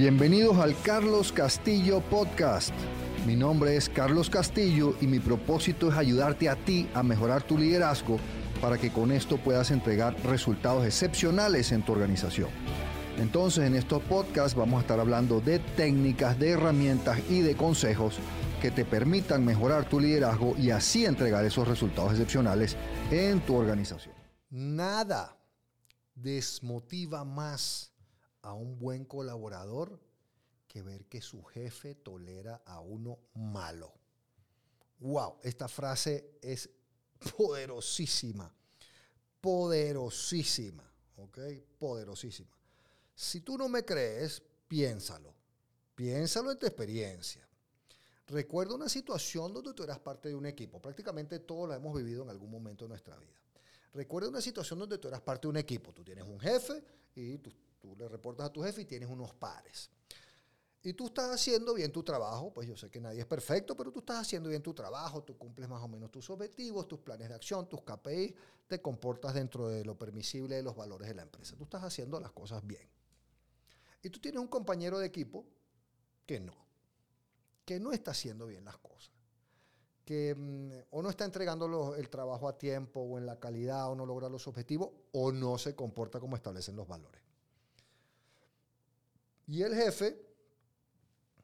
Bienvenidos al Carlos Castillo Podcast. Mi nombre es Carlos Castillo y mi propósito es ayudarte a ti a mejorar tu liderazgo para que con esto puedas entregar resultados excepcionales en tu organización. Entonces en estos podcasts vamos a estar hablando de técnicas, de herramientas y de consejos que te permitan mejorar tu liderazgo y así entregar esos resultados excepcionales en tu organización. Nada desmotiva más a un buen colaborador que ver que su jefe tolera a uno malo. Wow, esta frase es poderosísima, poderosísima, ¿ok? Poderosísima. Si tú no me crees, piénsalo, piénsalo en tu experiencia. Recuerda una situación donde tú eras parte de un equipo. Prácticamente todos la hemos vivido en algún momento de nuestra vida. Recuerda una situación donde tú eras parte de un equipo. Tú tienes un jefe y tú, tú le reportas a tu jefe y tienes unos pares. Y tú estás haciendo bien tu trabajo, pues yo sé que nadie es perfecto, pero tú estás haciendo bien tu trabajo, tú cumples más o menos tus objetivos, tus planes de acción, tus KPI, te comportas dentro de lo permisible de los valores de la empresa. Tú estás haciendo las cosas bien. Y tú tienes un compañero de equipo que no, que no está haciendo bien las cosas, que mm, o no está entregando el trabajo a tiempo o en la calidad o no logra los objetivos o no se comporta como establecen los valores. Y el jefe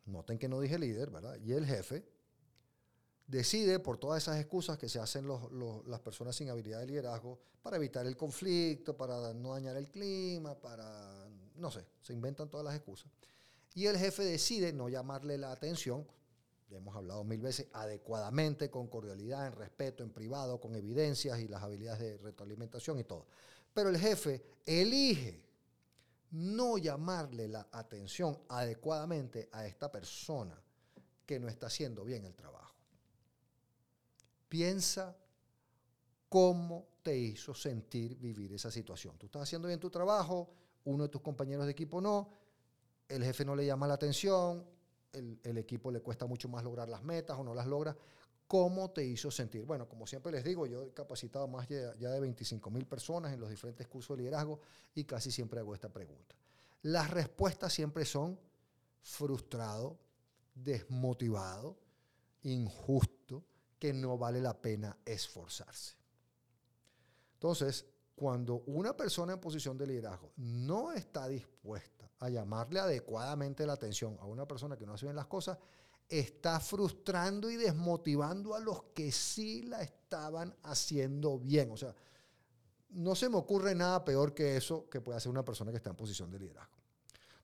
noten que no dije líder, ¿verdad? Y el jefe decide por todas esas excusas que se hacen las personas sin habilidad de liderazgo para evitar el conflicto, para no dañar el clima, para, no sé, se inventan todas las excusas. Y el jefe decide no llamarle la atención, ya hemos hablado mil veces, adecuadamente, con cordialidad, en respeto, en privado, con evidencias y las habilidades de retroalimentación y todo. Pero el jefe elige no llamarle la atención adecuadamente a esta persona que no está haciendo bien el trabajo. Piensa cómo te hizo sentir vivir esa situación. Tú estás haciendo bien tu trabajo, uno de tus compañeros de equipo no, el jefe no le llama la atención, el, equipo le cuesta mucho más lograr las metas o no las logra. ¿Cómo te hizo sentir? Bueno, como siempre les digo, yo he capacitado más ya, de 25 mil personas en los diferentes cursos de liderazgo y casi siempre hago esta pregunta. Las respuestas siempre son frustrado, desmotivado, injusto, que no vale la pena esforzarse. Entonces, cuando una persona en posición de liderazgo no está dispuesta a llamarle adecuadamente la atención a una persona que no hace bien las cosas, está frustrando y desmotivando a los que sí la estaban haciendo bien. O sea, no se me ocurre nada peor que eso que puede hacer una persona que está en posición de liderazgo.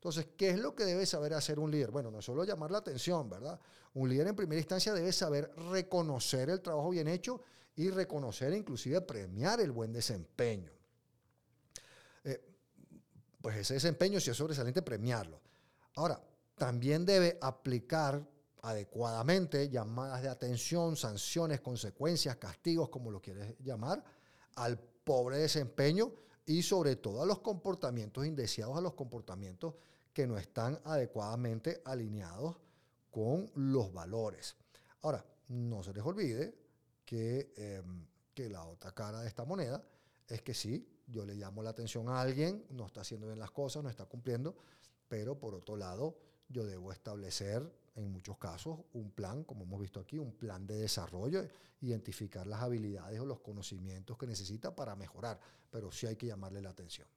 Entonces, ¿qué es lo que debe saber hacer un líder? Bueno, no es solo llamar la atención, ¿verdad? Un líder en primera instancia debe saber reconocer el trabajo bien hecho y reconocer inclusive premiar el buen desempeño. Eh, pues ese desempeño, si es sobresaliente, premiarlo. Ahora, también debe aplicar adecuadamente llamadas de atención, sanciones, consecuencias, castigos, como lo quieres llamar, al pobre desempeño y sobre todo a los comportamientos indeseados, a los comportamientos que no están adecuadamente alineados con los valores. Ahora, no se les olvide que, em, que la otra cara de esta moneda es que sí, yo le llamo la atención a alguien, no está haciendo bien las cosas, no está cumpliendo, pero por otro lado, yo debo establecer en muchos casos un plan, como hemos visto aquí, un plan de desarrollo, identificar las habilidades o los conocimientos que necesita para mejorar, pero sí hay que llamarle la atención.